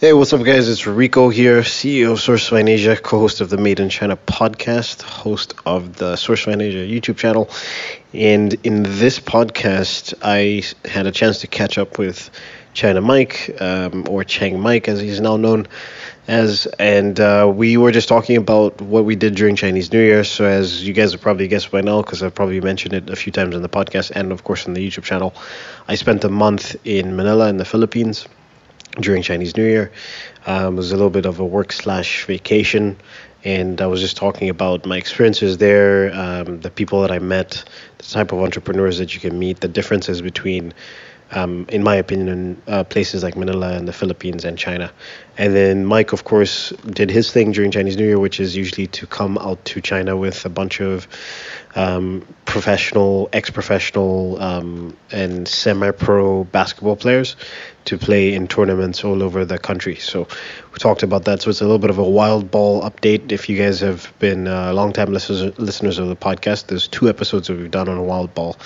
Hey, what's up, guys? It's Rico here, CEO of Sourcefine Asia, co host of the Made in China podcast, host of the Sourcefine Asia YouTube channel. And in this podcast, I had a chance to catch up with China Mike, um, or Chang Mike as he's now known as, and uh, we were just talking about what we did during Chinese New Year. So, as you guys have probably guessed by now, because I've probably mentioned it a few times in the podcast and, of course, on the YouTube channel, I spent a month in Manila in the Philippines during Chinese New Year. Um, it was a little bit of a work slash vacation, and I was just talking about my experiences there, um, the people that I met, the type of entrepreneurs that you can meet, the differences between um, in my opinion, uh, places like Manila and the Philippines and China. And then Mike, of course, did his thing during Chinese New Year, which is usually to come out to China with a bunch of um, professional, ex professional, um, and semi pro basketball players to play in tournaments all over the country. So we talked about that. So it's a little bit of a wild ball update. If you guys have been uh, long time listeners, listeners of the podcast, there's two episodes that we've done on wild ball.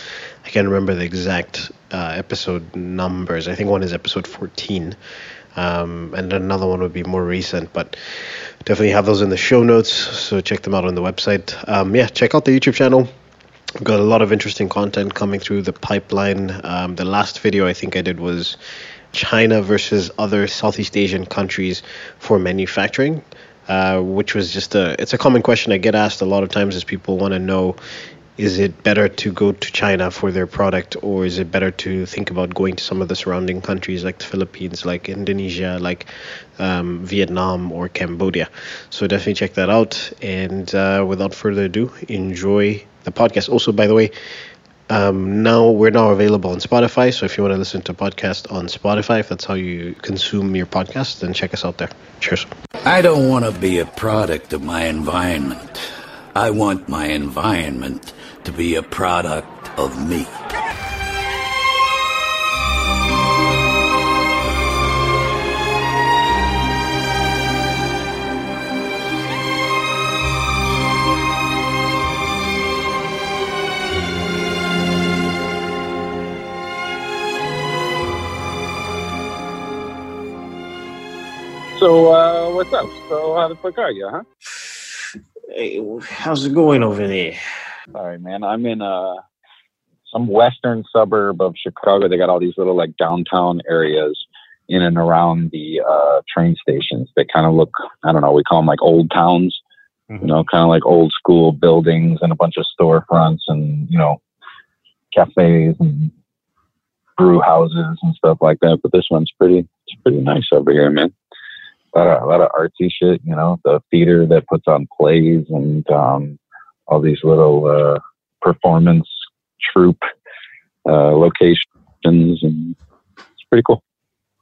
I can't remember the exact uh, episode numbers. I think one is episode 14. Um, and another one would be more recent, but definitely have those in the show notes. So check them out on the website. Um, yeah, check out the YouTube channel. We've got a lot of interesting content coming through the pipeline. Um, the last video I think I did was China versus other Southeast Asian countries for manufacturing. Uh, which was just a it's a common question I get asked a lot of times as people want to know is it better to go to China for their product, or is it better to think about going to some of the surrounding countries like the Philippines, like Indonesia, like um, Vietnam, or Cambodia? So definitely check that out. And uh, without further ado, enjoy the podcast. Also, by the way, um, now we're now available on Spotify. So if you want to listen to podcast on Spotify, if that's how you consume your podcast, then check us out there. Cheers. I don't want to be a product of my environment. I want my environment to be a product of me. So, uh, what's up? So, how the fuck are you, huh? Hey, how's it going over there? Sorry, man. I'm in uh, some western suburb of Chicago. They got all these little like downtown areas in and around the uh, train stations that kind of look, I don't know, we call them like old towns, mm-hmm. you know, kind of like old school buildings and a bunch of storefronts and, you know, cafes and brew houses and stuff like that. But this one's pretty, it's pretty nice over here, man. A lot of, a lot of artsy shit, you know, the theater that puts on plays and, um, all these little uh, performance troupe uh, locations, and it's pretty cool.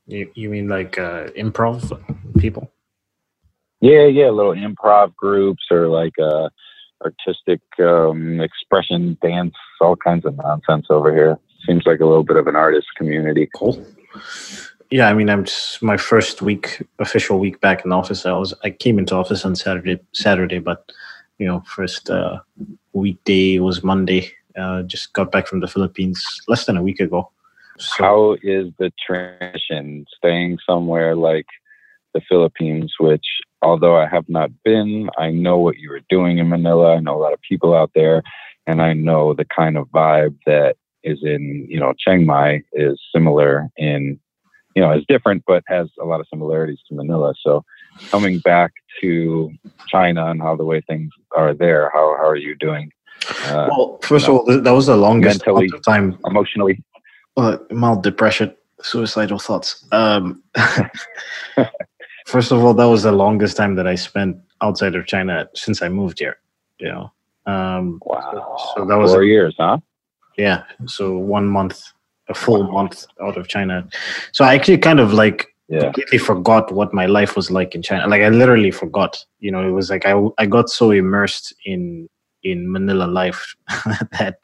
You, you mean like uh, improv people? Yeah, yeah, little improv groups or like uh, artistic um, expression, dance, all kinds of nonsense over here. Seems like a little bit of an artist community. Cool. Yeah, I mean, I'm just my first week, official week back in office. I was I came into office on Saturday, Saturday, but you know, first uh, weekday was Monday. Uh, just got back from the Philippines less than a week ago. So, How is the transition staying somewhere like the Philippines, which although I have not been, I know what you were doing in Manila. I know a lot of people out there, and I know the kind of vibe that is in, you know, Chiang Mai is similar in, you know, is different, but has a lot of similarities to Manila. So coming back to China and how the way things are there, how, how are you doing? Uh, well, first of all, that was the longest mentally, time emotionally. Uh, mild depression, suicidal thoughts. Um, first of all, that was the longest time that I spent outside of China since I moved here. You know. Um, wow. So, so that was four a, years, huh? Yeah. So one month, a full wow. month out of China. So I actually kind of like yeah. completely forgot what my life was like in China. Like I literally forgot. You know, it was like I I got so immersed in in Manila life that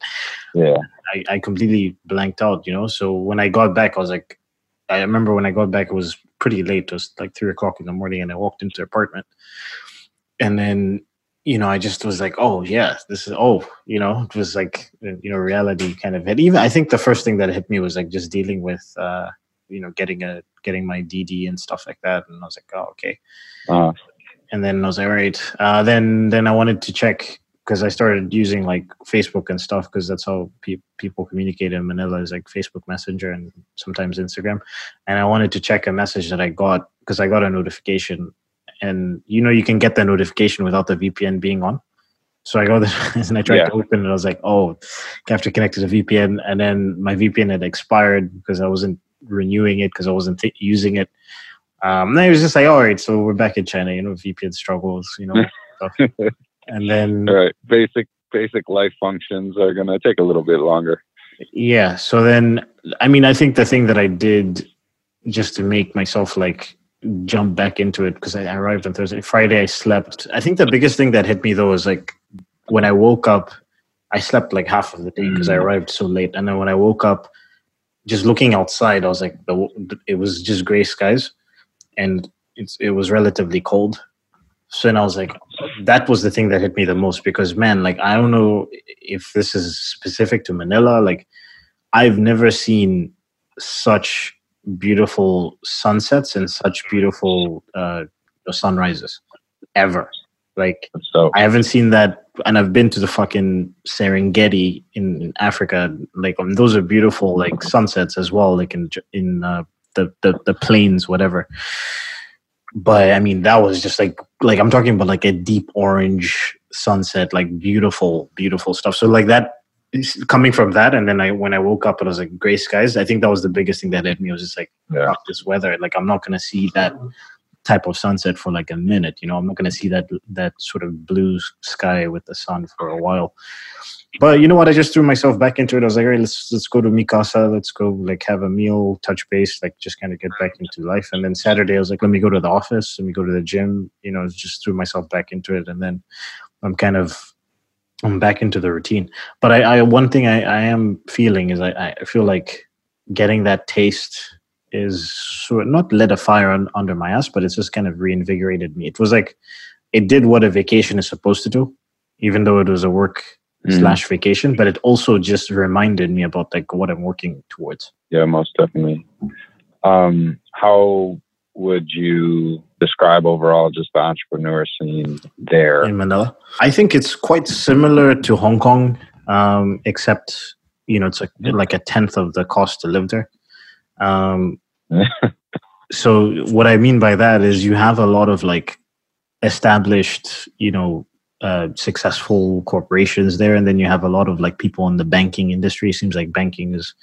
yeah I, I completely blanked out. You know, so when I got back, I was like, I remember when I got back, it was pretty late. It was like three o'clock in the morning, and I walked into the apartment, and then you know, I just was like, oh yeah, this is oh, you know, it was like you know, reality kind of hit. Even I think the first thing that hit me was like just dealing with uh you know getting a getting my DD and stuff like that. And I was like, oh okay. Uh, And then I was like, all right. Uh, then then I wanted to check because I started using like Facebook and stuff because that's how pe- people communicate in Manila is like Facebook Messenger and sometimes Instagram. And I wanted to check a message that I got because I got a notification, and you know you can get the notification without the VPN being on. So I go there and I tried Yeah. to open it. I was like, oh, I have to connect to the VPN, and then my VPN had expired because I wasn't renewing it because I wasn't th- using it. Um, and I was just like, all right, so we're back in China, you know, VPN struggles, you know, stuff. and then all right. Basic basic life functions are gonna take a little bit longer. yeah, so then I mean, I think the thing that I did just to make myself like jump back into it because I arrived on Thursday. Friday, I slept. I think the biggest thing that hit me though was like when I woke up, I slept like half of the day because I Mm. arrived so late, and then when I woke up, just looking outside, I was like, the, it was just gray skies, and it's it was relatively cold. So then I was like, that was the thing that hit me the most because man, like I don't know if this is specific to Manila. Like I've never seen such beautiful sunsets and such beautiful uh, sunrises ever. Like So I haven't seen that, and I've been to the fucking Serengeti in, in Africa. Like, um, those are beautiful, like sunsets as well. Like in in uh, the, the the plains, whatever. But I mean, that was just like like I'm talking about like a deep orange sunset, like beautiful, beautiful stuff. So like that coming from that, and then I when I woke up, it was like gray skies. I think that was the biggest thing that hit me. I was just like, yeah. this weather. Like I'm not gonna see that type of sunset for like a minute. You know, I'm not gonna see that that sort of blue sky with the sun for a while. But you know what? I just threw myself back into it. I was like, all right, let's let's go to Mikasa. Let's go like have a meal, touch base, like just kind of get back into life. And then Saturday, I was like, let me go to the office. Let me go to the gym. You know, just threw myself back into it. And then I'm kind of I'm back into the routine. But I, I one thing I, I am feeling is I, I feel like getting that taste is sort not lit a fire on, under my ass, but it's just kind of reinvigorated me. It was like it did what a vacation is supposed to do, even though it was a work Mhm. slash vacation. But it also just reminded me about like what I'm working towards. Yeah, most definitely. Um, how would you describe overall just the entrepreneur scene there? in Manila. I think it's quite similar to Hong Kong, um, except you know it's like like a tenth of the cost to live there. Um, so what I mean by that is you have a lot of like established, you know, uh, successful corporations there, and then you have a lot of like people in the banking industry. It seems like banking is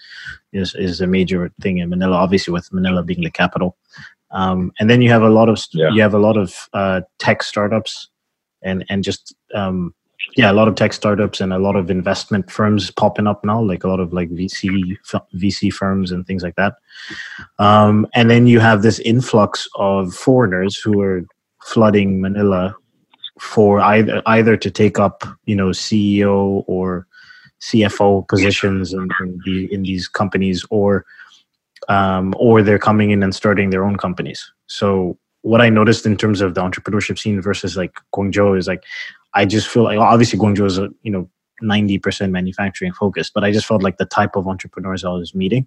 is is a major thing in Manila, obviously with Manila being the capital. Um, and then you have a lot of Yeah. you have a lot of uh, tech startups, and and just um, yeah, a lot of tech startups and a lot of investment firms popping up now, like a lot of like VC VC firms and things like that. Um, and then you have this influx of foreigners who are flooding Manila for either either to take up you know CEO or CFO positions in, in, the, in these companies, or um, or they're coming in and starting their own companies. So what I noticed in terms of the entrepreneurship scene versus like Guangzhou is like I just feel like obviously Guangzhou is a you know ninety percent manufacturing focused, but I just felt like the type of entrepreneurs I was meeting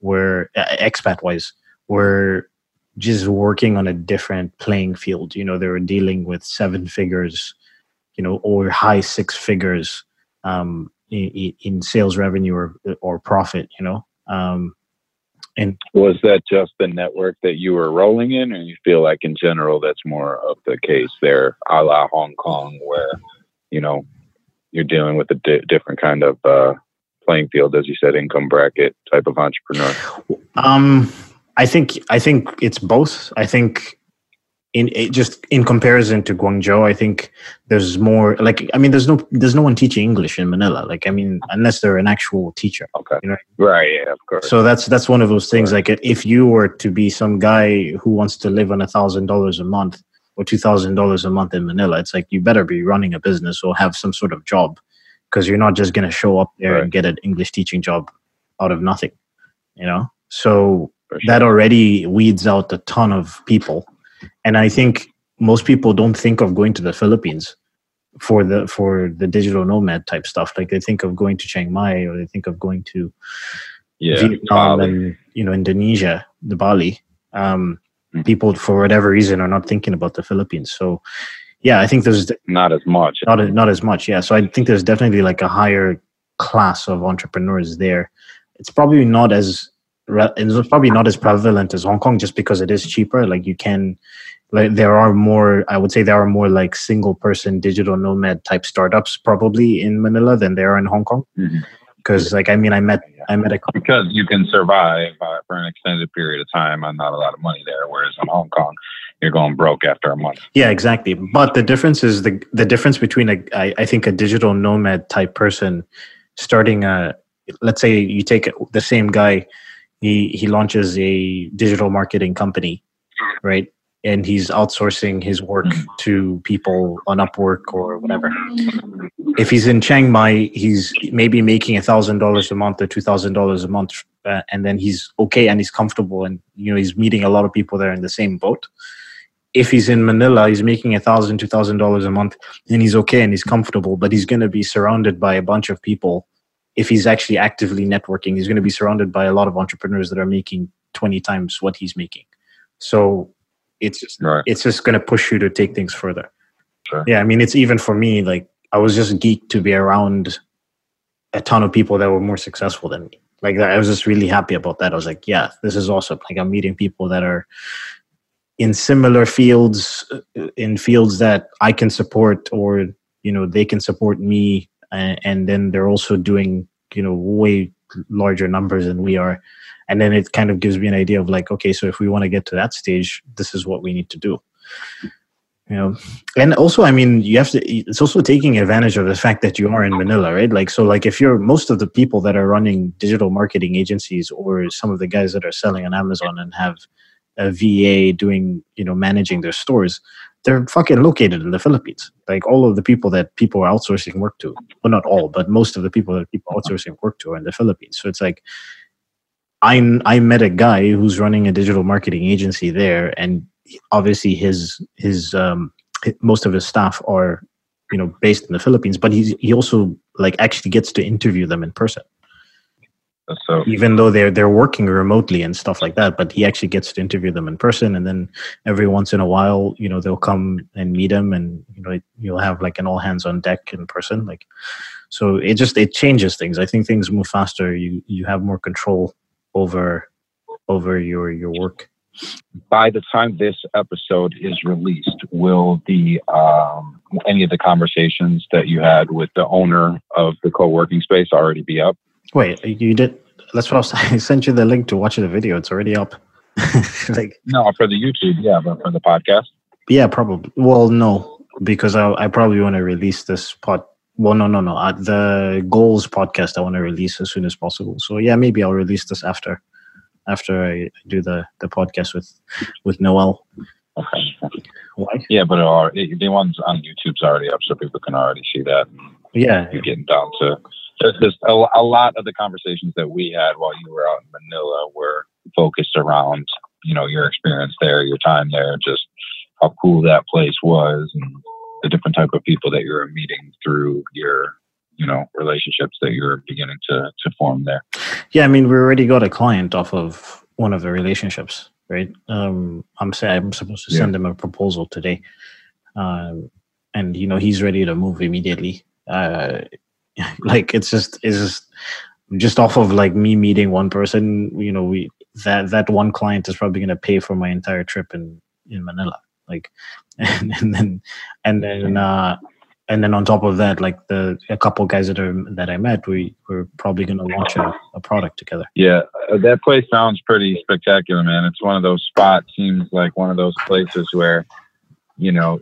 were uh, expat wise were just working on a different playing field. You know, they were dealing with seven figures, you know, or high six figures um, in, in sales revenue or or profit. You know, um, and Was that just the network that you were rolling in, or you feel like in general that's more of the case there, a la Hong Kong, where you know you're dealing with a di- different kind of uh, playing field, as you said, income bracket type of entrepreneur. Um, I think I think it's both. I think in it just in comparison to Guangzhou, I think there's more like I mean there's no there's no one teaching English in Manila. Like I mean unless they're an actual teacher. Okay, You know- right? Yeah, of course. So that's that's one of those things. Like if you were to be some guy who wants to live on a thousand dollars a month or two thousand dollars a month in Manila, it's like you better be running a business or have some sort of job because you're not just gonna show up there Right. and get an English teaching job out of nothing. You know. So sure. that already weeds out a ton of people and i think most people don't think of going to the philippines for the for the digital nomad type stuff like they think of going to chiang mai or they think of going to yeah, vietnam Bali. and you know indonesia the Bali, um, Mhm. people for whatever reason are not thinking about the Philippines. So, yeah, I think there's Not as much. not not as much. Yeah, so I think there's definitely like a higher class of entrepreneurs there. It's probably not as it's probably not as prevalent as Hong Kong just because it is cheaper. Like you can, like there are more. I would say there are more like single person digital nomad type startups probably in Manila than there are in Hong Kong. Mhm. Because like I mean, I met I met a because you can survive uh, for an extended period of time on not a lot of money there. Whereas in Hong Kong, you're going broke after a month. Yeah, exactly. But the difference is the the difference between a I, I think a digital nomad type person starting a let's say you take the same guy he he launches a digital marketing company right and he's outsourcing his work Mhm. to people on upwork or whatever. If he's in chiang mai he's maybe making a thousand dollars a month or two thousand dollars a month uh, and then he's okay and he's comfortable and you know he's meeting a lot of people there in the same boat. If he's in manila he's making a thousand two thousand dollars a month and he's okay and he's comfortable but he's going to be surrounded by a bunch of people. If he's actually actively networking he's going to be surrounded by a lot of entrepreneurs that are making 20 times what he's making. So it's just Right. it's just going to push you to take things further. Sure. yeah i mean it's even for me like i was just geeked to be around a ton of people that were more successful than me. Like i was just really happy about that. I was like yeah this is awesome. Like i'm meeting people that are in similar fields uh, in fields that i can support or you know they can support me and, and then they're also doing you know way larger numbers than we are and then it kind of gives me an idea of like okay so if we want to get to that stage this is what we need to do. You know and also i mean you have to it's also taking advantage of the fact that you are in manila right? Like so like if you're most of the people that are running digital marketing agencies or some of the guys that are selling on amazon and have a va doing you know managing their stores they're fucking located in the philippines. Like all of the people that people are outsourcing work to well not all but most of the people that people are outsourcing work to are in the philippines. So it's like I I met a guy who's running a digital marketing agency there, and obviously his his um most of his staff are you know based in the Philippines, but he's he also like actually gets to interview them in person, So even though they're they're working remotely and stuff like that. But he actually gets to interview them in person, and then every once in a while, you know, they'll come and meet him, and you know, you'll have like an all hands on deck in person, like. So it just it changes things. I think things move faster. You you have more control over over your your work. by the time this episode is released, will the um, any of the conversations that you had with the owner of the co-working space already be up? Wait, you did? That's what I was. I sent you the link to watch the video. It's already up. like, No, for the YouTube, yeah, but for the podcast. yeah, probably. Well, no, because I I probably want to release this pod. Well, no, no, no. Uh, the goals podcast I want to release as soon as possible. So yeah, maybe I'll release this after after I do the the podcast with with Noel. Okay. Why? Yeah, but it are, it, the ones on YouTube's already up, so people can already see that. Yeah, You're getting down to just, just a, a lot of the conversations that we had while you were out in Manila were focused around, you know, your experience there, your time there, just how cool that place was, and the different type of people that you're meeting through your, you know, relationships that you're beginning to to form there. Yeah, I mean, we already got a client off of one of the relationships, right? Um, I'm saying I'm supposed to send him a proposal today, um, and you know he's ready to move immediately. Uh, like it's just it's just just off of like me meeting one person. You know, we that that one client is probably going to pay for my entire trip in in Manila. Like, and, and then and then uh, and then on top of that, like the a couple guys that are that I met, we we're probably going to launch a, a product together. Yeah, uh, that place sounds pretty spectacular, man. It's one of those spots. Seems like one of those places where, you know,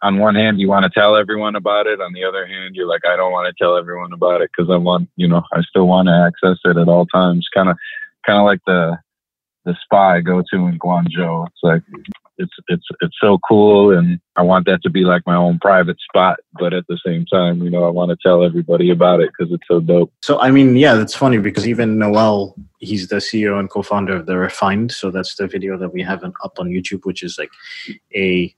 on one hand you want to tell everyone about it. On the other hand, you're like, I don't want to tell everyone about it because I want, you know, I still want to access it at all times. Kind of, kind of like the the spa I go to in Guangzhou. It's like it's it's it's so cool, and I want that to be like my own private spot. But at the same time, you know, I want to tell everybody about it because it's so dope. So I mean, yeah, that's funny because even Noel, he's the CEO and co-founder of the Refined. So that's the video that we have up on YouTube, which is like a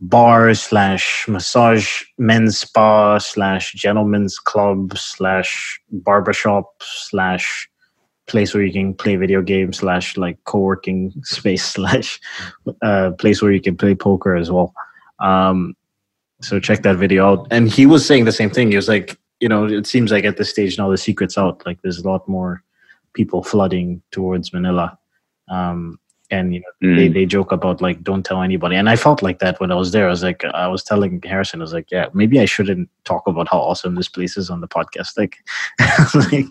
bar slash massage, men's spa slash gentlemen's club slash barbershop slash place where you can play video games slash like co-working space slash uh, place where you can play poker as well. Um, so check that video out. And he was saying the same thing. He was like, you know, it seems like at this stage now the secret's out. Like there's a lot more people flooding towards Manila. Um, and you know mm. they, they joke about like don't tell anybody. And i felt like that when i was there. I was like i was telling harrison i was like yeah maybe i shouldn't talk about how awesome this place is on the podcast. Like, like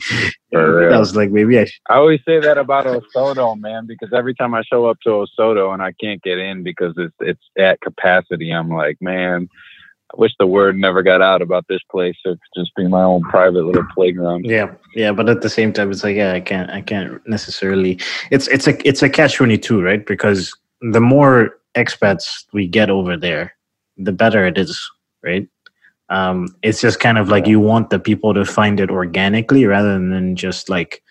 i was like maybe i i always say that about osoto man because every time i show up to osoto and i can't get in because it's it's at capacity i'm like man I wish the word never got out about this place. It could just be my own private little playground. Yeah, yeah, but at the same time, it's like, yeah, I can't, I can't necessarily. It's it's a it's a catch twenty two, right? Because the more expats we get over there, the better it is, right? Um, it's just kind of like you want the people to find it organically rather than just like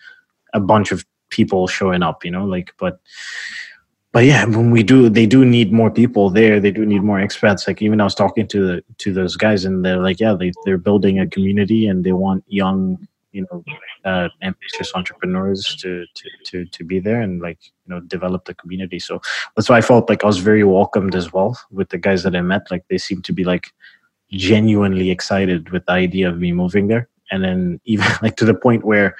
a bunch of people showing up, you know. Like, but but yeah, when we do, they do need more people there. They do need more expats. Like even I was talking to the, to those guys, and they're like, yeah, they they're building a community, and they want young, you know, uh, ambitious entrepreneurs to to to to be there and like you know develop the community. So that's why I felt like I was very welcomed as well with the guys that I met. Like they seemed to be like genuinely excited with the idea of me moving there, and then even like to the point where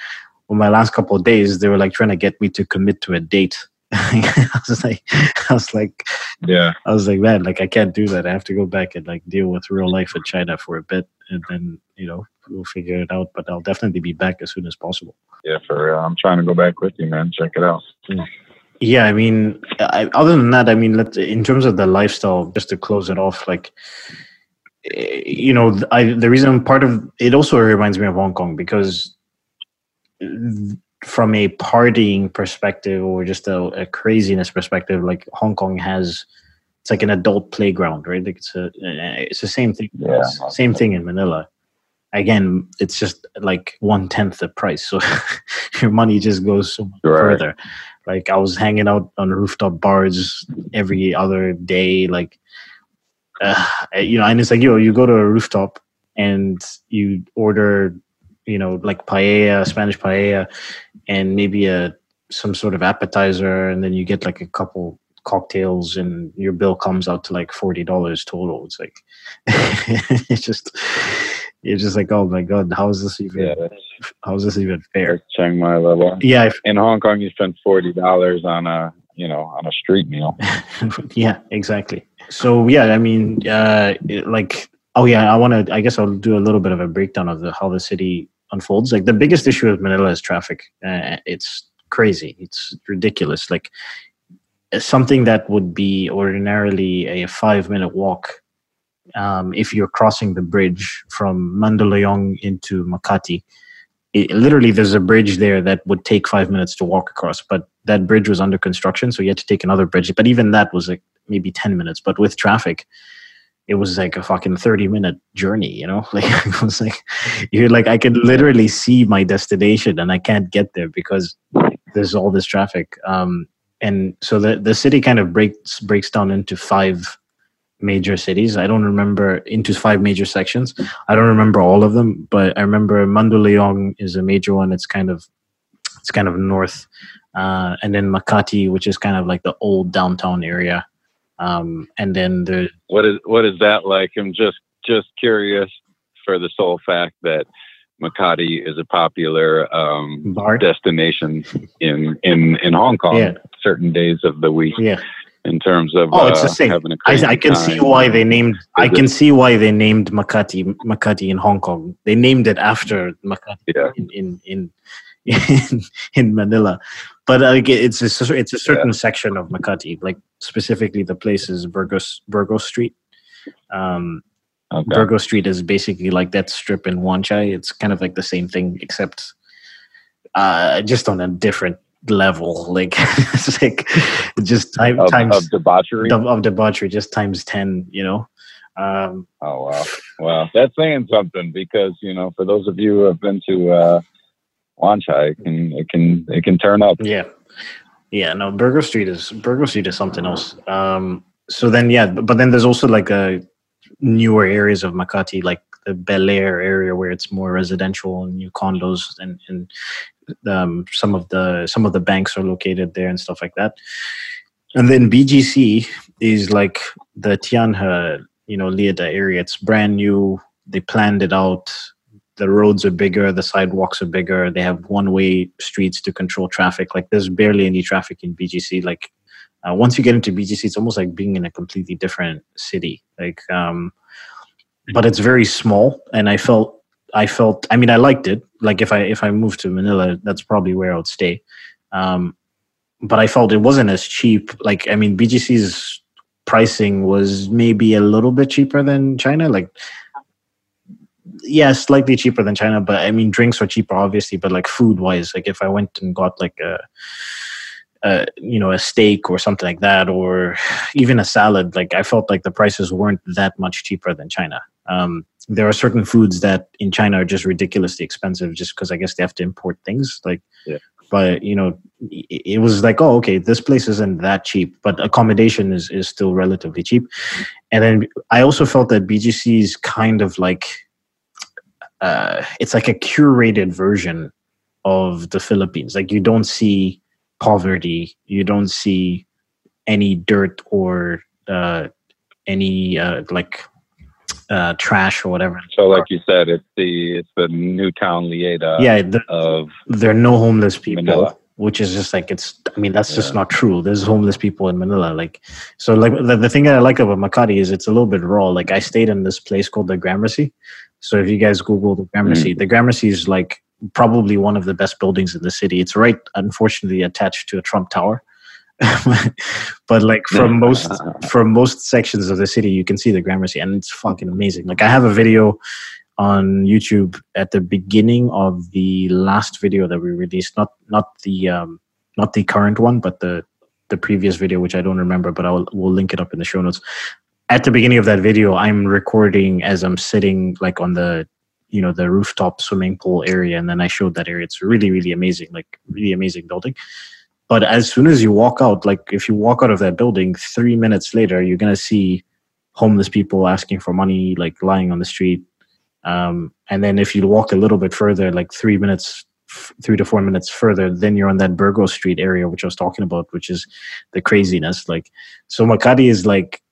on my last couple of days, they were like trying to get me to commit to a date I was like, I was like, yeah, I was like, man, like I can't do that. I have to go back and like deal with real life in China for a bit, and then you know we'll figure it out. But I'll definitely be back as soon as possible. Yeah, for real. I'm trying to go back with you, man. Check it out. Yeah, I mean, I, other than that, I mean, let in terms of the lifestyle, just to close it off, like eh, you know, I the reason part of it also reminds me of Hong Kong because from a partying perspective or just a, a, craziness perspective, like Hong Kong has, it's like an adult playground, right? Like it's a, it's the same thing, yeah. same thing in Manila. Again, it's just like one tenth the price, so your money just goes so much right. further. Like I was hanging out on rooftop bars every other day, like uh, you know, and it's like know, you go to a rooftop and you order you know, like paella, Spanish paella, and maybe a some sort of appetizer, and then you get like a couple cocktails, and your bill comes out to like forty dollars total. It's like it's just you're just like, oh my god, how is this even? Yeah, how is this even fair? Chiang Mai level. Yeah, in Hong Kong, you spend forty dollars on a you know on a street meal. yeah, exactly. So yeah, I mean, uh, like oh yeah, I want to. I guess I'll do a little bit of a breakdown of the how the city unfolds. Like the biggest issue with Manila is traffic. Uh, it's crazy. It's ridiculous. Like something that would be ordinarily a five minute walk um, if you're crossing the bridge from Mandaluyong into Makati. It, literally, there's a bridge there that would take five minutes to walk across, but that bridge was under construction, so you had to take another bridge. But even that was like maybe 10 minutes. But with traffic, it was like a fucking 30 minute journey you know? Like it was like you're like i can literally see my destination and i can't get there because there's all this traffic. Um and so the the city kind of breaks breaks down into five major cities. I don't remember into five major sections. I don't remember all of them but i remember mandaluyong is a major one. It's kind of it's kind of north uh, and then makati which is kind of like the old downtown area um, and then the what is what is that like? I'm just just curious for the sole fact that Makati is a popular um, destination in in in Hong Kong yeah. certain days of the week. Yeah. In terms of oh, it's the uh, same. I, I, can see why they named. I can see why they named Makati Makati in Hong Kong. They named it after Makati yeah. in, in in in in Manila but like it's a, it's a certain yeah. section of Makati, like specifically the place is Burgos Burgos Street. Um, okay. Burgos Street is basically like that strip in Wan Chai. It's kind of like the same thing, except uh, just on a different level. Like it's like just time, of, times of debauchery of, of, debauchery, just times ten. You know. Um, oh wow, wow, that's saying something because you know for those of you who have been to. Uh, Wan Chai, it can it can it can turn up. Yeah, yeah. No, Burgos Street is Burgos Street is something else. Um, so then yeah, but then there's also like a newer areas of Makati, like the Bel Air area where it's more residential and new condos and, and um, some of the some of the banks are located there and stuff like that. And then BGC is like the Tianhe, you know, Liede area. It's brand new. They planned it out. The roads are bigger. The sidewalks are bigger. They have one-way streets to control traffic. Like there's barely any traffic in BGC. Like uh, once you get into BGC, it's almost like being in a completely different city. Like, um, but it's very small, and I felt I felt I mean I liked it. Like if I if I moved to Manila, that's probably where I would stay. Um, but I felt it wasn't as cheap. Like I mean BGC's pricing was maybe a little bit cheaper than China. Like yeah, slightly cheaper than China, but I mean drinks are cheaper obviously, but like food wise, like if I went and got like a uh, you know a steak or something like that or even a salad like i felt like the prices weren't that much cheaper than china um, there are certain foods that in china are just ridiculously expensive just because i guess they have to import things like yeah. but you know it, it was like oh okay this place isn't that cheap but accommodation is, is still relatively cheap and then i also felt that bgc is kind of like uh, it's like a curated version of the philippines like you don't see poverty. You don't see any dirt or uh, any uh, like uh, trash or whatever. So, like you said, it's the it's the Newtown Liede. Yeah, the, of there are no homeless people. Manila. Which is just like it's. I mean, that's just not true. There's homeless people in Manila. Like, so like the, the thing that I like about Makati is it's a little bit raw. Like, I stayed in this place called the Gramercy. So if you guys Google the Gramercy, mm. the Gramercy is like probably one of the best buildings in the city. It's right, unfortunately, attached to a Trump Tower. but like from most from most sections of the city, you can see the Gramercy, and it's fucking amazing. Like I have a video on YouTube at the beginning of the last video that we released, not not the um, not the current one, but the the previous video, which I don't remember, but I will we'll link it up in the show notes. At the beginning of that video, I'm recording as I'm sitting like on the you know the rooftop swimming pool area and then i showed that area. It's really really amazing like really amazing building. But as soon as you walk out like if you walk out of that building three minutes later you're to see homeless people asking for money like lying on the street. Um, and then if you walk a little bit further like three minutes three to four minutes further then you're on that burgo street area which i was talking about which is the craziness like. So makati is like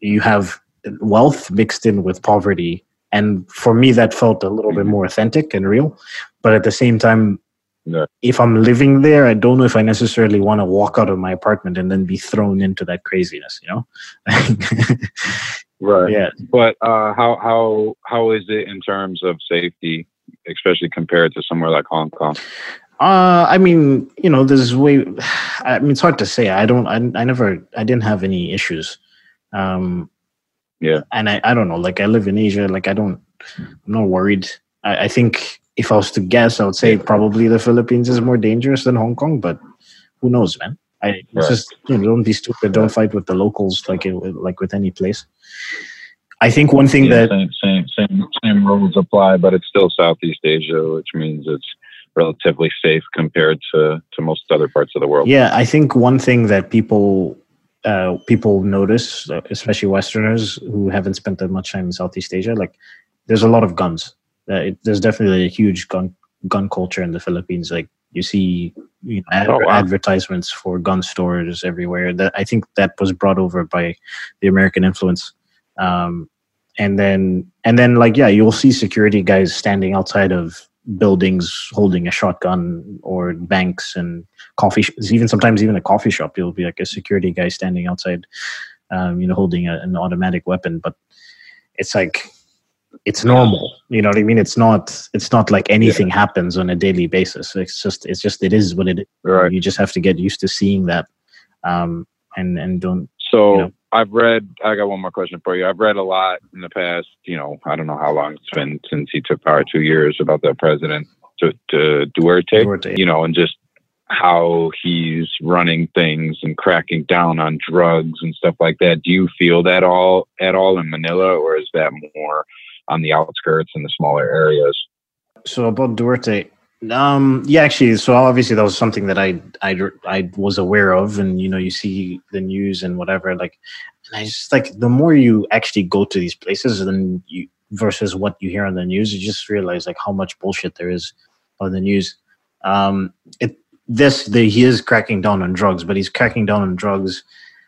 you have wealth mixed in with poverty and for me that felt a little bit mm-hmm. more authentic and real but at the same time yeah. if i'm living there i don't know if i necessarily want to walk out of my apartment and then be thrown into that craziness you know right yeah but uh, how how how is it in terms of safety especially compared to somewhere like hong kong uh, I mean, you know, there's way. I mean, it's hard to say. I don't. I, I never. I didn't have any issues. Um, yeah. And I, I don't know, like I live in Asia, like I don't, I'm not worried. I, I think if I was to guess, I would say probably the Philippines is more dangerous than Hong Kong, but who knows, man? I right. just you know, don't be stupid. Don't fight with the locals like it, like with any place. I think one thing yeah, that same, same same same rules apply, but it's still Southeast Asia, which means it's relatively safe compared to to most other parts of the world. Yeah, I think one thing that people uh, people notice, especially Westerners who haven't spent that much time in Southeast Asia, like there's a lot of guns. Uh, it, there's definitely a huge gun gun culture in the Philippines. Like you see you know, ad- oh, wow. advertisements for gun stores everywhere. That I think that was brought over by the American influence. Um, and then and then like yeah, you'll see security guys standing outside of buildings holding a shotgun or banks and coffee sh- even sometimes even a coffee shop. You'll be like a security guy standing outside um, you know holding a, an automatic weapon. But it's like it's normal. You know what i mean? It's not it's not like anything yeah. happens on a daily basis. It's just it's just it is what it is right. you just have to get used to seeing that um and and don't so you know, I've read. I got one more question for you. I've read a lot in the past. You know, I don't know how long it's been since he took power. Two years about the president to, to Duterte, Duterte. You know, and just how he's running things and cracking down on drugs and stuff like that. Do you feel that all at all in Manila, or is that more on the outskirts and the smaller areas? So about Duterte, um, yeah, actually, so obviously that was something that I, I, I was aware of, and you know, you see the news and whatever, like, and I just like the more you actually go to these places, then you versus what you hear on the news, you just realize like how much bullshit there is on the news. Um, it this the, he is cracking down on drugs, but he's cracking down on drugs,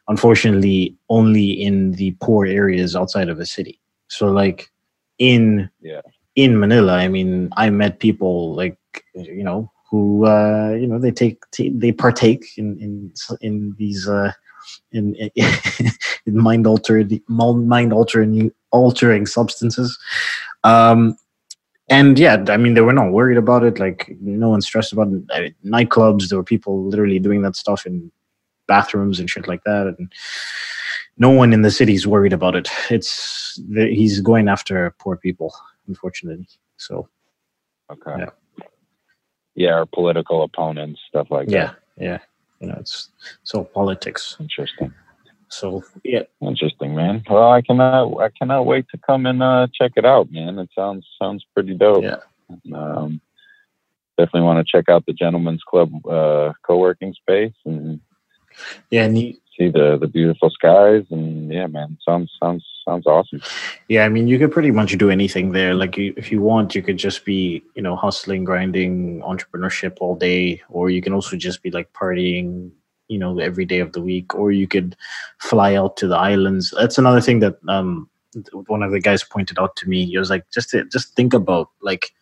unfortunately, only in the poor areas outside of the city. So like in Yeah. in Manila, I mean, I met people like you know who uh, you know they take they partake in in in these uh, in in mind altering mind altering altering substances. Um, and yeah, I mean, they were not worried about it. Like, no one stressed about it. I mean, nightclubs, there were people literally doing that stuff in bathrooms and shit like that. And no one in the city is worried about it. It's the, he's going after poor people, unfortunately. So Okay. Yeah. Yeah, or political opponents, stuff like yeah, that. yeah, yeah. you know, it's so politics. Interesting. So yeah, Interesting, man. Well, I cannot, I cannot wait to come and uh, check it out, man. It sounds sounds pretty dope. yeah, Um, definitely want to check out the Gentleman's Club uh, co-working space and yeah, and see the the beautiful skies. And yeah, man, sounds sounds sounds awesome. Yeah, I mean, you could pretty much do anything there. Like, you, if you want, you could just be, you know, hustling, grinding, entrepreneurship all day, or you can also just be like partying, you know, every day of the week, or you could fly out to the islands. That's another thing that um, one of the guys pointed out to me. He was like, just to, just think about like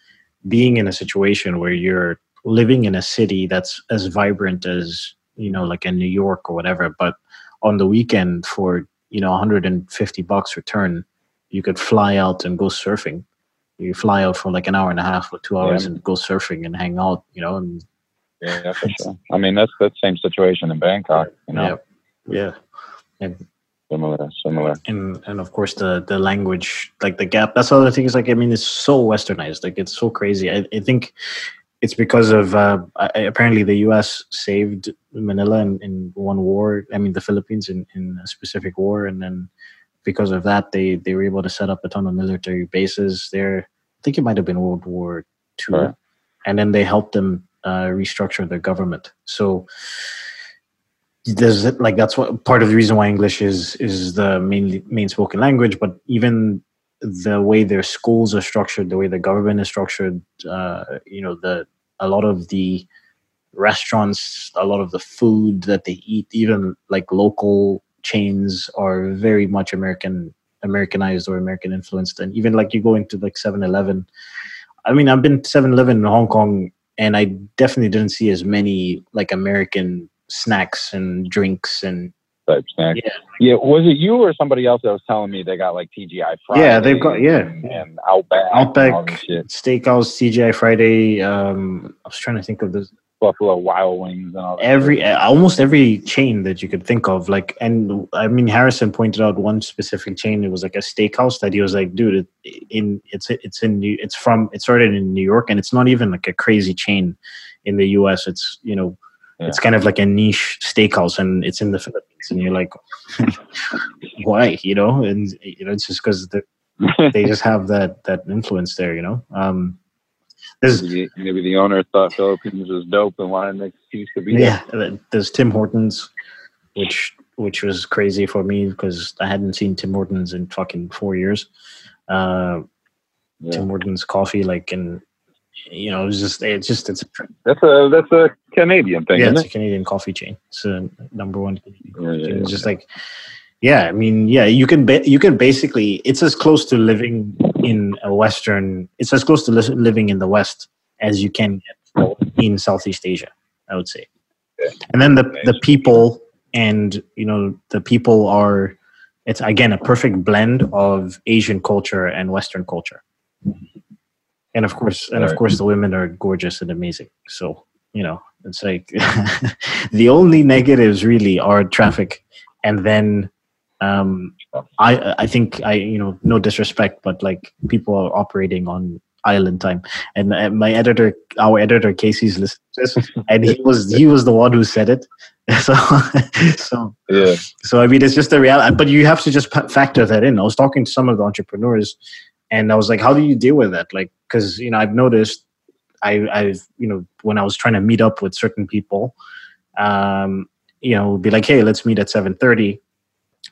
being in a situation where you're living in a city that's as vibrant as you know, like in New York or whatever, but on the weekend for you know 150 bucks return you could fly out and go surfing you fly out for like an hour and a half or two hours Yeah. and go surfing and hang out you know and Yeah, for sure. I mean, that's that same situation in Bangkok. You know, yeah yeah and similar, similar. and and of course the the language like the gap that's the other thing is like i mean it's so westernized like it's so crazy i, I think it's because of uh, apparently the us saved manila in, in one war i mean the philippines in, in a specific war. And then because of that they they were able to set up a ton of military bases there. I think it might have been world war ii Right. and then they helped them uh, restructure their government. So there's like that's what part of the reason why English is is the main main spoken language, but even the way their schools are structured, the way the government is structured, uh, you know, the a lot of the restaurants, a lot of the food that they eat, even like local chains are very much American Americanized or American influenced. And even like you go into like 7-Eleven. I mean, I've been to 7-Eleven in Hong Kong and I definitely didn't see as many like American snacks and drinks and Type snack. Yeah. Yeah. Was it you or somebody else that was telling me they got like TGI Friday? Yeah, they've got- yeah. and, and Outback, and all Outback Steakhouse, TGI Friday. Um, I was trying to think of this. Buffalo Wild Wings, and all that. Every uh, almost every chain that you could think of, like, and I mean, Harrison pointed out one specific chain. It was like a steakhouse that he was like, dude, it, in it's it's in New, it's from it started in New York, and it's not even like a crazy chain in the U.S. It's you know, it's kind of like a niche steakhouse, and it's in the Philippines, and you're like, why, you know? And you know, it's just because they just have that that influence there, you know. Um, there's maybe, maybe the owner thought Philippines was dope and wanted an excuse to be there. yeah, uh, there's Tim Hortons, which which was crazy for me because I hadn't seen Tim Hortons in fucking four years. Uh, Yeah. Tim Hortons coffee, like, and you know, it's just it's just it's a, That's a that's a Canadian thing, yeah, isn't it's a? Canadian coffee chain. It's a number one. Canadian Yeah, yeah, It's just like, yeah, I mean, yeah, you can ba- you can basically it's as close to living in a Western. It's as close to li- living in the West as you can get in Southeast Asia. I would say, Yeah. and then the the people and you know the people are. It's again a perfect blend of Asian culture and Western culture, and of course, and of course, the women are gorgeous and amazing. So you know, it's like the only negatives really are traffic, and then um, I I think I you know no disrespect, but like people are operating on island time, and uh, my editor, our editor Casey's listening to this, and he was he was the one who said it. So so Yeah. so I mean, it's just a reality. But you have to just factor that in. I was talking to some of the entrepreneurs, and I was like, "How do you deal with that?" Like, because you know, I've noticed, I, I've you know, when I was trying to meet up with certain people, um, you know, be like, "Hey, let's meet at 7.30.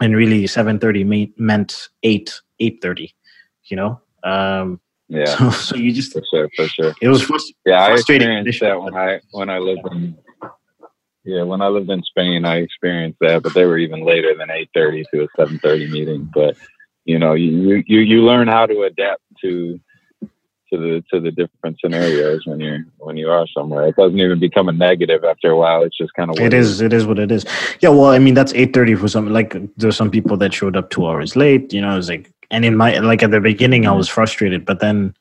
and really, seven thirty meant eight eight thirty. You know, um, Yeah. So, so you just for sure, for sure. it was frust- Yeah, I experienced that when I when I lived in yeah when I lived in Spain. I experienced that, but they were even later than eight thirty to a seven thirty meeting. But you know, you you you learn how to adapt to to the to the different scenarios when you're when you are somewhere. It doesn't even become a negative after a while. It's just kind of It is. It is what it is. Yeah. Well, I mean, that's eight thirty for some. Like, there's some people that showed up two hours late. You know, it's like, and in my like at the beginning, I was frustrated, but then,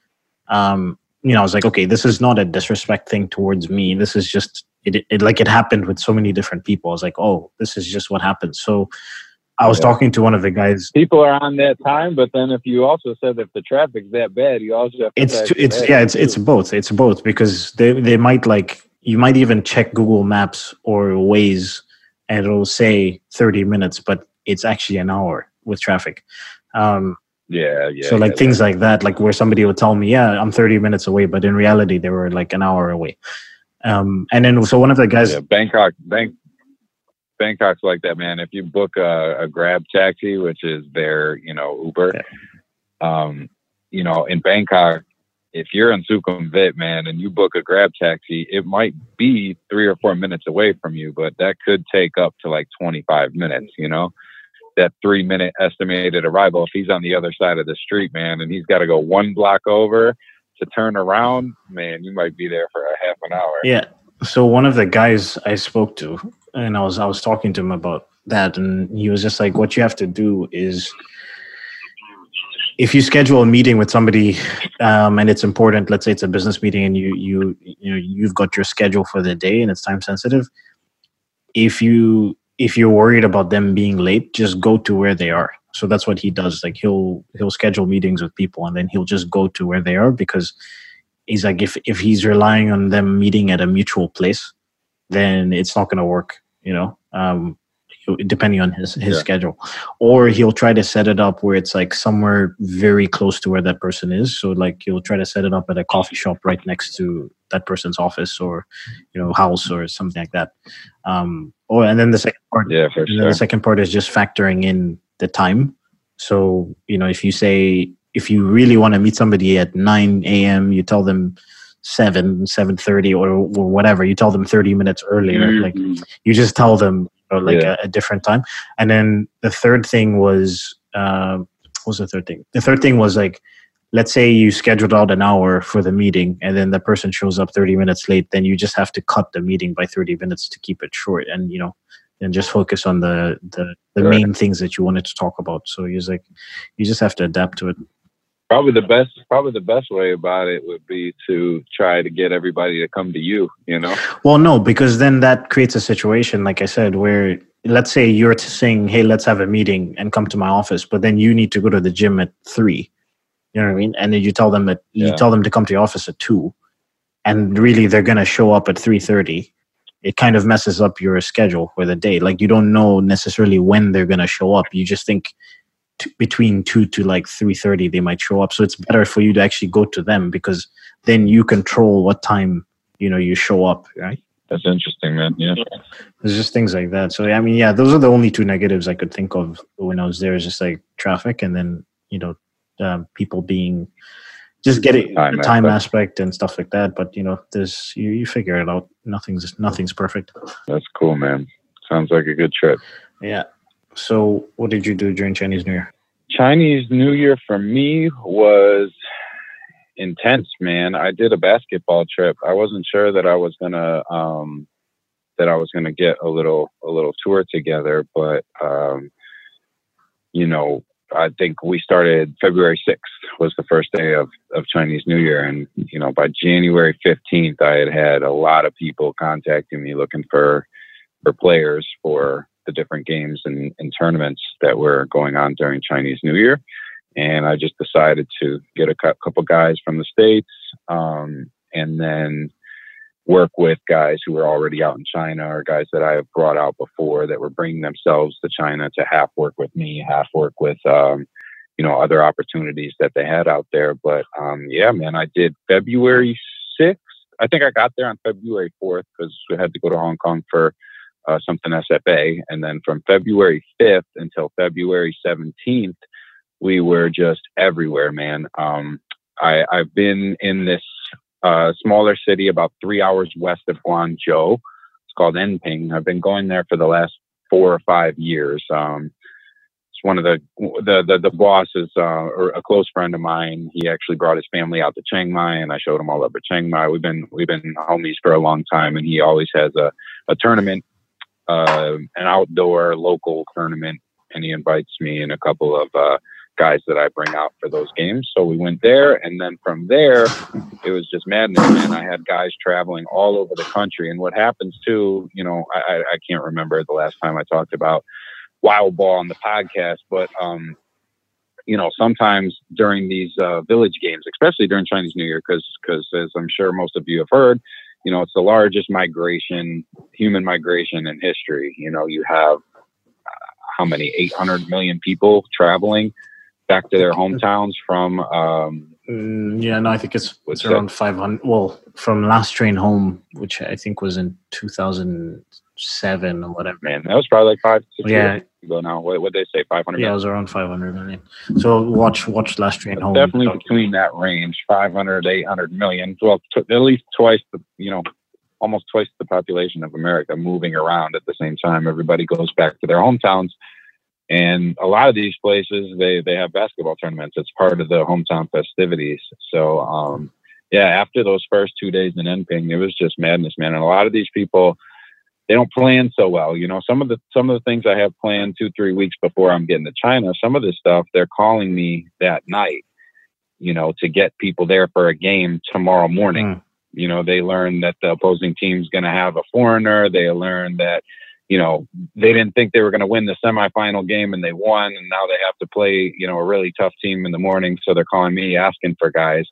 um, you know, I was like, okay, this is not a disrespect thing towards me. This is just it. It like it happened with so many different people. I was like, oh, this is just what happens. So, I was Yeah. talking to one of the guys. People are on that time, but then if you also said if the traffic's that bad, you also have to It's factor it's yeah, it's it's too. both. It's both because they they might like you might even check Google Maps or Waze and it'll say 30 minutes, but it's actually an hour with traffic. Um, yeah, yeah. so like yeah, things like that, like where somebody would tell me, yeah, I'm 30 minutes away, but in reality they were like an hour away. Um, and then so one of the guys, Yeah, Bangkok, Bank, Bangkok's like that, man. If you book a, a Grab taxi, which is their, you know, Uber, um, you know, in Bangkok, if you're in Sukhumvit, man, and you book a Grab taxi, it might be three or four minutes away from you, but that could take up to like 25 minutes, you know. That three minute estimated arrival, if he's on the other side of the street, man, and he's got to go one block over to turn around, man, you might be there for a half an hour. Yeah. So one of the guys I spoke to, and I was I was talking to him about that, and he was just like, "What you have to do is, if you schedule a meeting with somebody, um, and it's important. Let's say it's a business meeting, and you you you know you've got your schedule for the day, and it's time sensitive. If you if you're worried about them being late, just go to where they are. So that's what he does. Like he'll he'll schedule meetings with people, and then he'll just go to where they are because he's like if if he's relying on them meeting at a mutual place then it's not going to work you know um depending on his his Yeah. schedule or he'll try to set it up where it's like somewhere very close to where that person is so like he'll try to set it up at a coffee shop right next to that person's office or you know house or something like that um or and then the second part Yeah, for and sure. the second part is just factoring in the time. So, you know, if you say, if you really want to meet somebody at 9 a.m., you tell them 7, 7.30 or, or whatever, you tell them 30 minutes earlier. Like you just tell them you know, like Yeah. a, a different time. And then the third thing was, uh, what was the third thing? The third thing was like, let's say you scheduled out an hour for the meeting and then the person shows up 30 minutes late, then you just have to cut the meeting by 30 minutes to keep it short. And, you know, and just focus on the the, the Right. main things that you wanted to talk about. So he's like, you just have to adapt to it. Probably the best probably the best way about it would be to try to get everybody to come to you you know Well, no, because then that creates a situation, like I said, where let's say you're saying, "Hey, let's have a meeting and come to my office," but then you need to go to the gym at three. You know what I mean? And then you tell them that you tell them to come to your office at two, and really they're gonna show up at three thirty. It kind of messes up your schedule for the day. Like you don't know necessarily when they're gonna show up. You just think t- between two to like three thirty they might show up. So it's better for you to actually go to them because then you control what time you know you show up, right? that's interesting man yeah There's just things like that. So I mean, yeah, those are the only two negatives I could think of when I was there. Is just like traffic, and then you know, um, people being just getting Time the time aspect. aspect and stuff like that. But you know, there's you, you figure it out. Nothing's nothing's perfect. that's cool man sounds like a good trip Yeah. So what did you do during Chinese New Year? chinese new year for me was intense man i did a basketball trip i wasn't sure that i was gonna um that i was gonna get a little a little tour together but um you know I think we started February 6th was the first day of, of Chinese New Year. And, you know, by January 15th, I had had a lot of people contacting me looking for, for players for the different games and, and tournaments that were going on during Chinese New Year. And I just decided to get a couple guys from the States um, and then work with guys who were already out in China or guys that I have brought out before that were bringing themselves to China to half work with me, half work with, um, you know, other opportunities that they had out there. But um, yeah, man, I did February 6th. I think I got there on February 4th because we had to go to Hong Kong for uh, something SFA. And then from February 5th until February 17th, we were just everywhere, man. Um, I, I've been in this uh, smaller city about three hours west of Guangzhou. It's called Enping. I've been going there for the last four or five years. Um, it's one of the the the, the boss is uh, a close friend of mine. He actually brought his family out to Chiang Mai, and I showed him all over Chiang Mai. We've been we've been homies for a long time, and he always has a a tournament, uh, an outdoor local tournament, and he invites me and a couple of uh, guys that I bring out for those games. So we went there, and then from there, it was just madness. And I had guys traveling all over the country. And what happens too, you know, I, I can't remember the last time I talked about wild ball on the podcast, but um, you know, sometimes during these uh, village games, especially during Chinese New Year, because because as I'm sure most of you have heard, you know, it's the largest migration, human migration in history. You know, you have uh, how many 800 million people traveling back to their hometowns from um, mm, yeah no i think it's, it's around 500 well from last train home which i think was in 2007 or whatever. Man that was probably like five six yeah. years ago now. What would they say 500 yeah it was around 500 million so watch watch last train home. definitely between that range 500 800 million. Well t- at least twice the you know almost twice the population of america moving around at the same time. Everybody goes back to their hometowns. And a lot of these places, they, they have basketball tournaments. It's part of the hometown festivities. So, um, yeah, after those first two days in Enping, it was just madness, man. And a lot of these people, they don't plan so well. You know, some of the some of the things I have planned two, three weeks before I'm getting to China, some of this stuff they're calling me that night, you know, to get people there for a game tomorrow morning. Mm. You know, they learn that the opposing team's gonna have a foreigner, they learn that you know, they didn't think they were going to win the semifinal game and they won. And now they have to play, you know, a really tough team in the morning. So they're calling me asking for guys.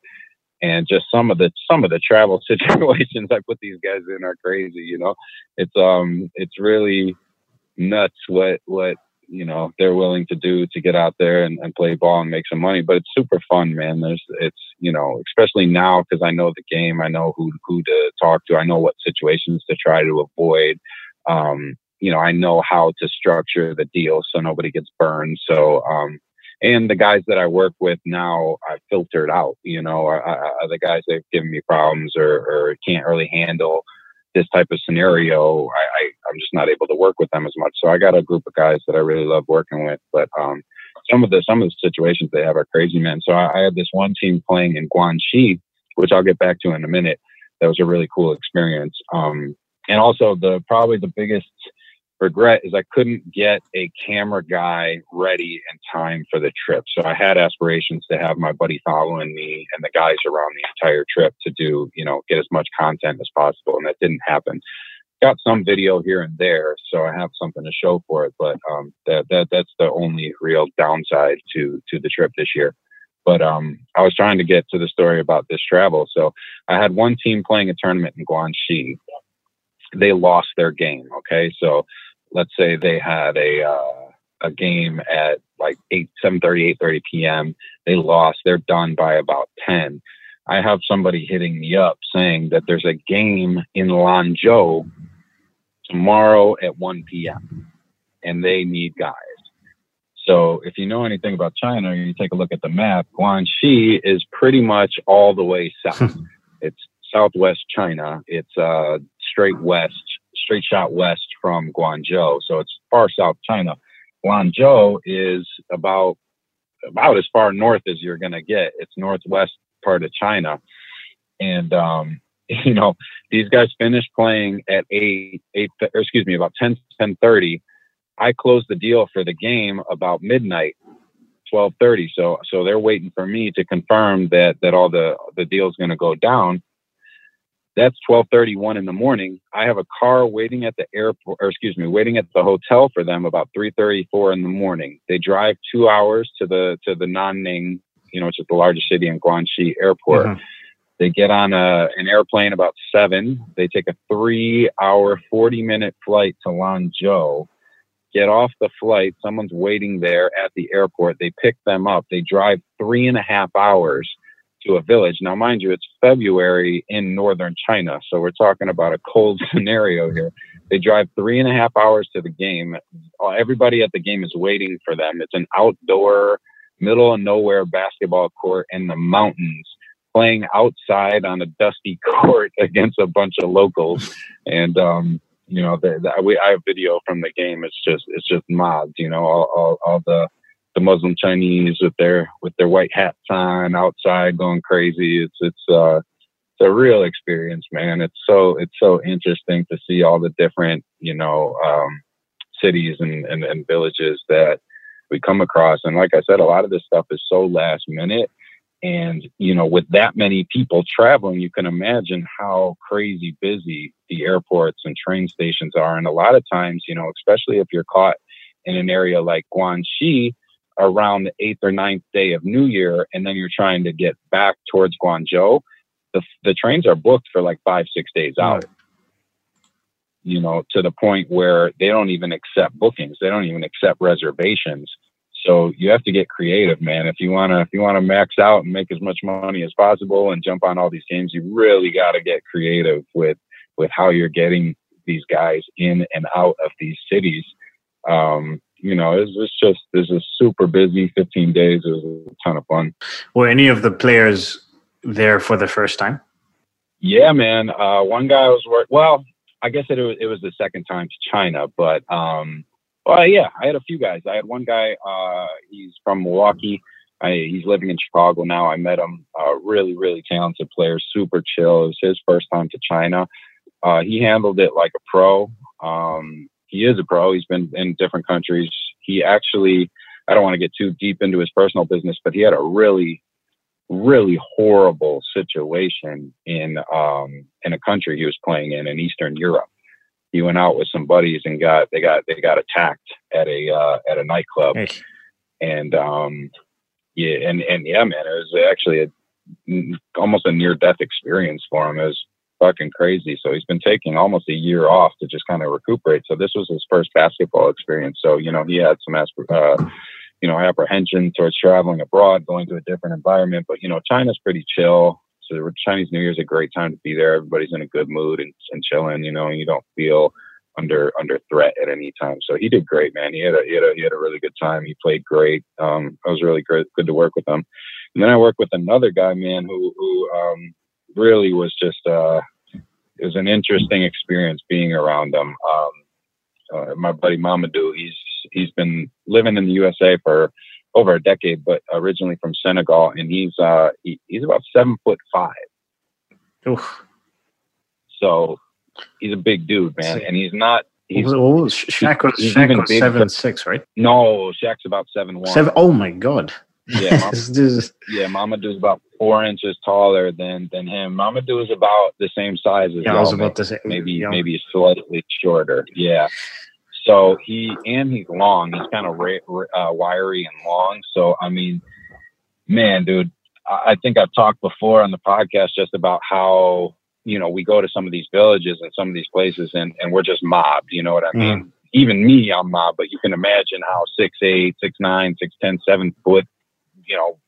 And just some of the some of the travel situations I put these guys in are crazy. You know, it's um it's really nuts what what you know they're willing to do to get out there and, and play ball and make some money. But it's super fun, man. There's it's you know especially now because I know the game. I know who who to talk to. I know what situations to try to avoid. Um, you know, I know how to structure the deal so nobody gets burned. So, um, and the guys that I work with now, I filtered out. You know, are, are the guys that have given me problems or, or can't really handle this type of scenario. I, I I'm just not able to work with them as much. So I got a group of guys that I really love working with, but um, some of the some of the situations they have are crazy, man. So I, I had this one team playing in Guangxi, which I'll get back to in a minute. That was a really cool experience. Um, and also the probably the biggest regret is I couldn't get a camera guy ready in time for the trip. So I had aspirations to have my buddy following me and the guys around the entire trip to do, you know, get as much content as possible. And that didn't happen. Got some video here and there, so I have something to show for it. But um, that that that's the only real downside to to the trip this year. But um, I was trying to get to the story about this travel. So I had one team playing a tournament in Guangxi. They lost their game. Okay, so let's say they had a uh, a game at like 8 7 30 8 30 p.m they lost they're done by about 10 i have somebody hitting me up saying that there's a game in lanzhou tomorrow at 1 p.m and they need guys. So if you know anything about china you take a look at the map guangxi is pretty much all the way south. It's southwest china. It's uh straight west straight shot west from Guangzhou, so it's far south China. Guangzhou is about about as far north as you're going to get. It's northwest part of China, and um, you know these guys finished playing at eight eight or excuse me about 10 ten thirty. I closed the deal for the game about midnight. 12:30 so so they're waiting for me to confirm that that all the the deal's going to go down that's 12:31 in the morning. I have a car waiting at the airport, or excuse me, waiting at the hotel for them about 3:34 in the morning. They drive two hours to the to the Nanning, you know, which is the largest city in Guangxi Airport. Mm-hmm. They get on a an airplane about seven. They take a three-hour, 40-minute flight to Lanzhou. Get off the flight. Someone's waiting there at the airport. They pick them up. They drive three and a half hours to a village. Now, mind you, it's February in northern China, so we're talking about a cold scenario here. They drive three and a half hours to the game. Everybody at the game is waiting for them. It's an outdoor middle of nowhere basketball court in the mountains, playing outside on a dusty court against a bunch of locals. And, um, you know, the, the, we, I have video from the game. It's just, it's just mods, you know, all, all, all the, the Muslim Chinese with their, with their white hats on outside going crazy. It's, it's, uh, it's a real experience, man. It's so, it's so interesting to see all the different, you know, um, cities and, and, and villages that we come across. And like I said, a lot of this stuff is so last minute. And, you know, with that many people traveling, you can imagine how crazy busy the airports and train stations are. And a lot of times, you know, especially if you're caught in an area like Guangxi around the eighth or ninth day of New Year, and then you're trying to get back towards Guangzhou, the, the trains are booked for like five, six days out you know, to the point where they don't even accept bookings. They don't even accept reservations. So you have to get creative, man. If you wanna if you wanna max out and make as much money as possible and jump on all these games, you really gotta get creative with with how you're getting these guys in and out of these cities. Um, you know, it's, it's just this is super busy. 15 days is a ton of fun. Were any of the players there for the first time? Yeah, man. Uh, one guy was work. Well, I guess it was, it was the second time to China, but um, well, yeah, I had a few guys. I had one guy. Uh, he's from Milwaukee. I, he's living in Chicago now. I met him. Uh, really, really talented player. Super chill. It was his first time to China. Uh, he handled it like a pro. Um, he is a pro. He's been in different countries. He actually, I don't want to get too deep into his personal business, but he had a really really horrible situation in um, in a country he was playing in in Eastern Europe. He went out with some buddies and got they got they got attacked at a uh, at a nightclub, hey. and um, yeah, and and yeah, man, it was actually a, almost a near death experience for him. It was fucking crazy. So he's been taking almost a year off to just kind of recuperate. So this was his first basketball experience. So you know he had some uh, you know, apprehension towards traveling abroad, going to a different environment. But, you know, China's pretty chill. So Chinese New Year is a great time to be there. Everybody's in a good mood and, and chilling, you know, and you don't feel under under threat at any time. So he did great, man. He had a he had a, he had a really good time. He played great. Um, it was really good good to work with him. And then I worked with another guy, man, who who um, really was just uh, it was an interesting experience being around them. Um, uh, my buddy Mamadou, he's he's been living in the USA for over a decade, but originally from Senegal, and he's uh he, he's about seven foot five. Oof. So he's a big dude, man, and he's not. He's, what was, Shaq was, Shaq was seven six, right? No, Shaq's about seven one. Seven. Oh my god. Yeah, Mama, yeah. Mamadou's about four inches taller than than him. Mamadou is about the same size as. Yeah, I was about to say maybe maybe slightly shorter. Yeah. So he and he's long. He's kind of uh, wiry and long. So I mean, man, dude, I think I've talked before on the podcast just about how you know we go to some of these villages and some of these places and and we're just mobbed. You know what I mean? Mm. Even me, I'm mobbed. But you can imagine how six eight, six nine, six ten, seven foot, you know,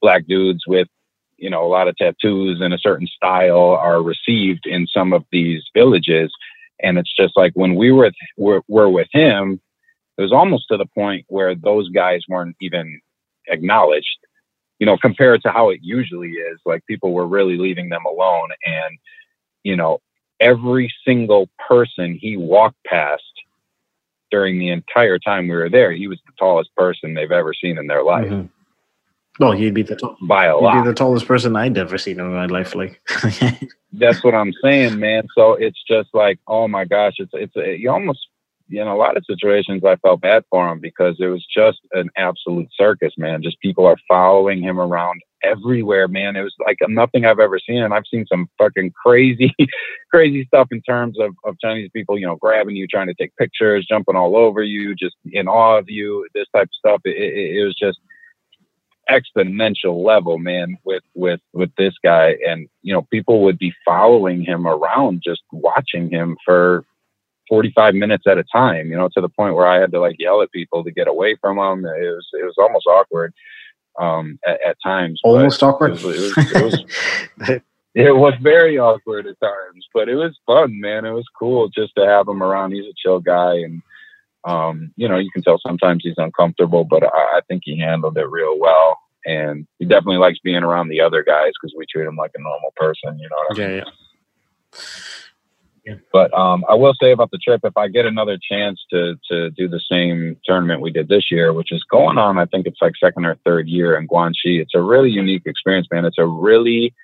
black dudes with you know a lot of tattoos and a certain style are received in some of these villages and it's just like when we were, were, were with him, it was almost to the point where those guys weren't even acknowledged, you know, compared to how it usually is. Like people were really leaving them alone. And, you know, every single person he walked past during the entire time we were there, he was the tallest person they've ever seen in their life. Mm-hmm. Well, he'd be the tall, by a he'd lot. be the tallest person I'd ever seen in my life. Like that's what I'm saying, man. So it's just like, oh my gosh, it's it's a, you almost in a lot of situations I felt bad for him because it was just an absolute circus, man. Just people are following him around everywhere, man. It was like nothing I've ever seen. And I've seen some fucking crazy, crazy stuff in terms of, of Chinese people, you know, grabbing you, trying to take pictures, jumping all over you, just in awe of you, this type of stuff. It, it, it was just, exponential level, man, with with with this guy. And you know, people would be following him around, just watching him for 45 minutes at a time. You know, to the point where I had to like yell at people to get away from him. It was it was almost awkward um, at, at times. Almost awkward. It was, it, was, it, was, it was very awkward at times, but it was fun, man. It was cool just to have him around. He's a chill guy and Um, you know, you can tell sometimes he's uncomfortable, but I, I think he handled it real well. And he definitely likes being around the other guys because we treat him like a normal person. You know what I Yeah, mean? yeah. Yeah. But um, I will say about the trip, if I get another chance to to do the same tournament we did this year, which is going on, I think it's like second or third year in Guangxi. It's a really unique experience, man. It's a really,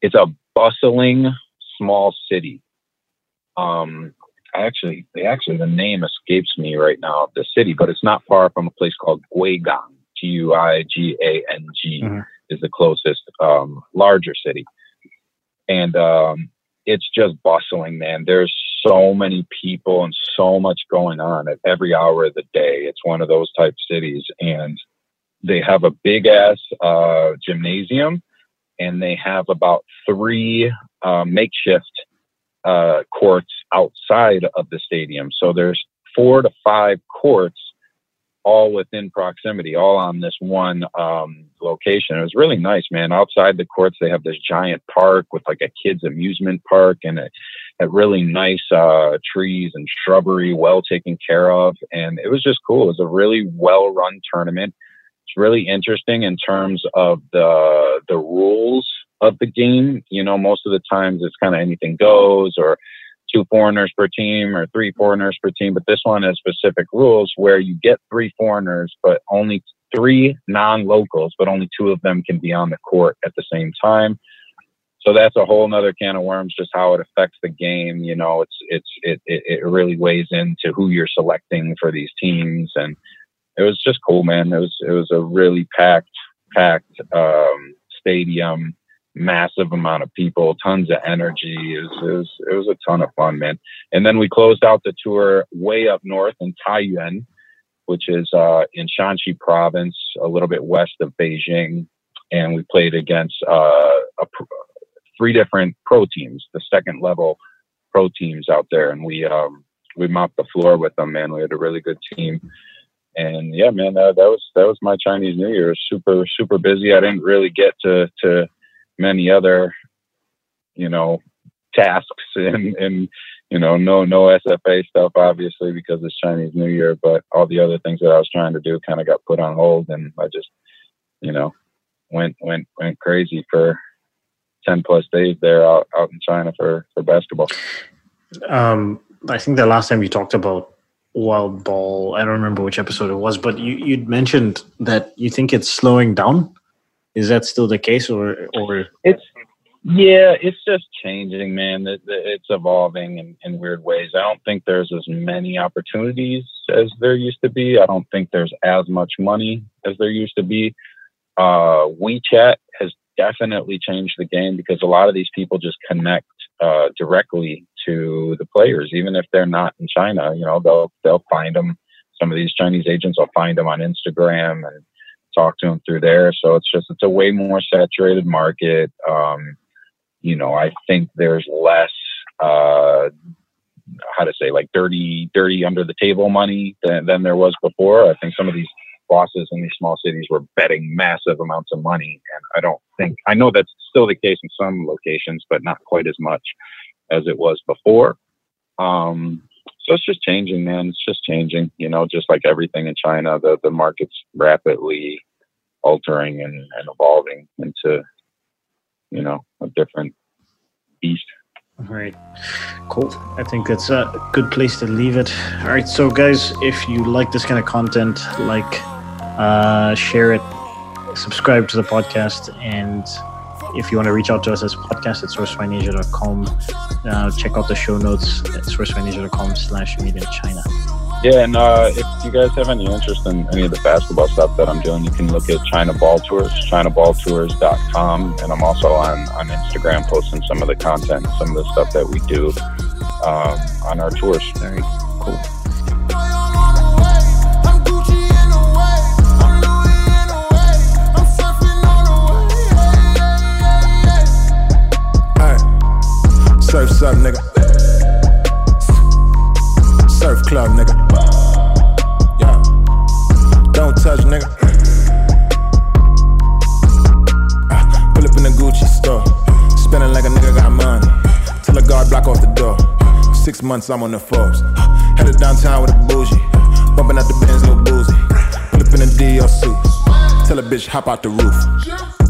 it's a bustling small city. Um, I actually, they actually, the name escapes me right now of the city, but it's not far from a place called Guigang. G U I G A N G Mhm. is the closest um, larger city, and um, it's just bustling, man. There's so many people and so much going on at every hour of the day. It's one of those type cities, and they have a big ass uh, gymnasium, and they have about three uh, makeshift uh, courts outside of the stadium. So there's four to five courts all within proximity, all on this one um, location. It was really nice, man. Outside the courts, they have this giant park with like a kids' amusement park and a, a really nice uh, trees and shrubbery, well taken care of. And it was just cool. It was a really well run tournament. It's really interesting in terms of the the rules of the game. You know, most of the times it's kind of anything goes or two foreigners per team or three foreigners per team, but this one has specific rules where you get three foreigners, but only three non-locals, but only two of them can be on the court at the same time. So that's a whole nother can of worms, just how it affects the game. You know, it's it's it it, it really weighs into who you're selecting for these teams, and it was just cool, man. It was it was a really packed packed um, stadium massive amount of people, tons of energy. It was, it was, it was a ton of fun, man. And then we closed out the tour way up north in Taiyuan, which is uh, in Shanxi province, a little bit west of Beijing. And we played against uh, a, three different pro teams, the second level pro teams out there. And we, um, we mopped the floor with them, man. We had a really good team. And yeah, man, that, that was that was my Chinese New Year. Super super busy. I didn't really get to to many other, you know, tasks and, and, you know, no, no SFA stuff, obviously, because it's Chinese New Year, but all the other things that I was trying to do kind of got put on hold. And I just, you know, went, went, went crazy for 10 plus days there out, out in China for, for basketball. Um, I think the last time you talked about wild ball, I don't remember which episode it was, but you, you'd mentioned that you think it's slowing down. Is that still the case, or or it's yeah, it's just changing, man. It, it's evolving in, in weird ways. I don't think there's as many opportunities as there used to be. I don't think there's as much money as there used to be. Uh, WeChat has definitely changed the game because a lot of these people just connect uh, directly to the players, even if they're not in China. You know, they'll they'll find them. Some of these Chinese agents will find them on Instagram and talk to them through there. So it's just it's a way more saturated market. Um, you know, I think there's less uh, how to say like dirty dirty under the table money than, than there was before. I think some of these bosses in these small cities were betting massive amounts of money, and I don't think I know that's still the case in some locations, but not quite as much as it was before. Um, so it's just changing, man. It's just changing. You know, just like everything in China, the the market's rapidly altering and, and evolving into, you know, a different beast. All right, cool. I think that's a good place to leave it. All right, so guys, if you like this kind of content, like, uh, share it, subscribe to the podcast, and if you want to reach out to us as a podcast at sourcefineasia.com, uh, check out the show notes at sourcefineasia.com slash media China. Yeah, and uh, if you guys have any interest in any of the basketball stuff that I'm doing, you can look at China Ball Tours, ChinaBallTours.com, and I'm also on, on Instagram posting some of the content, some of the stuff that we do um, on our tours. Very cool. Surf surf, nigga. Surf club, nigga. Yeah. Don't touch, nigga. Uh, pull up in the Gucci store. Spinning like a nigga got money. Till a guard block off the door. Six months I'm on the Forbes. Headed downtown with a bougie. Hopping out the Benz, no boozy. Pull up in a DL suit. Tell a bitch, hop out the roof.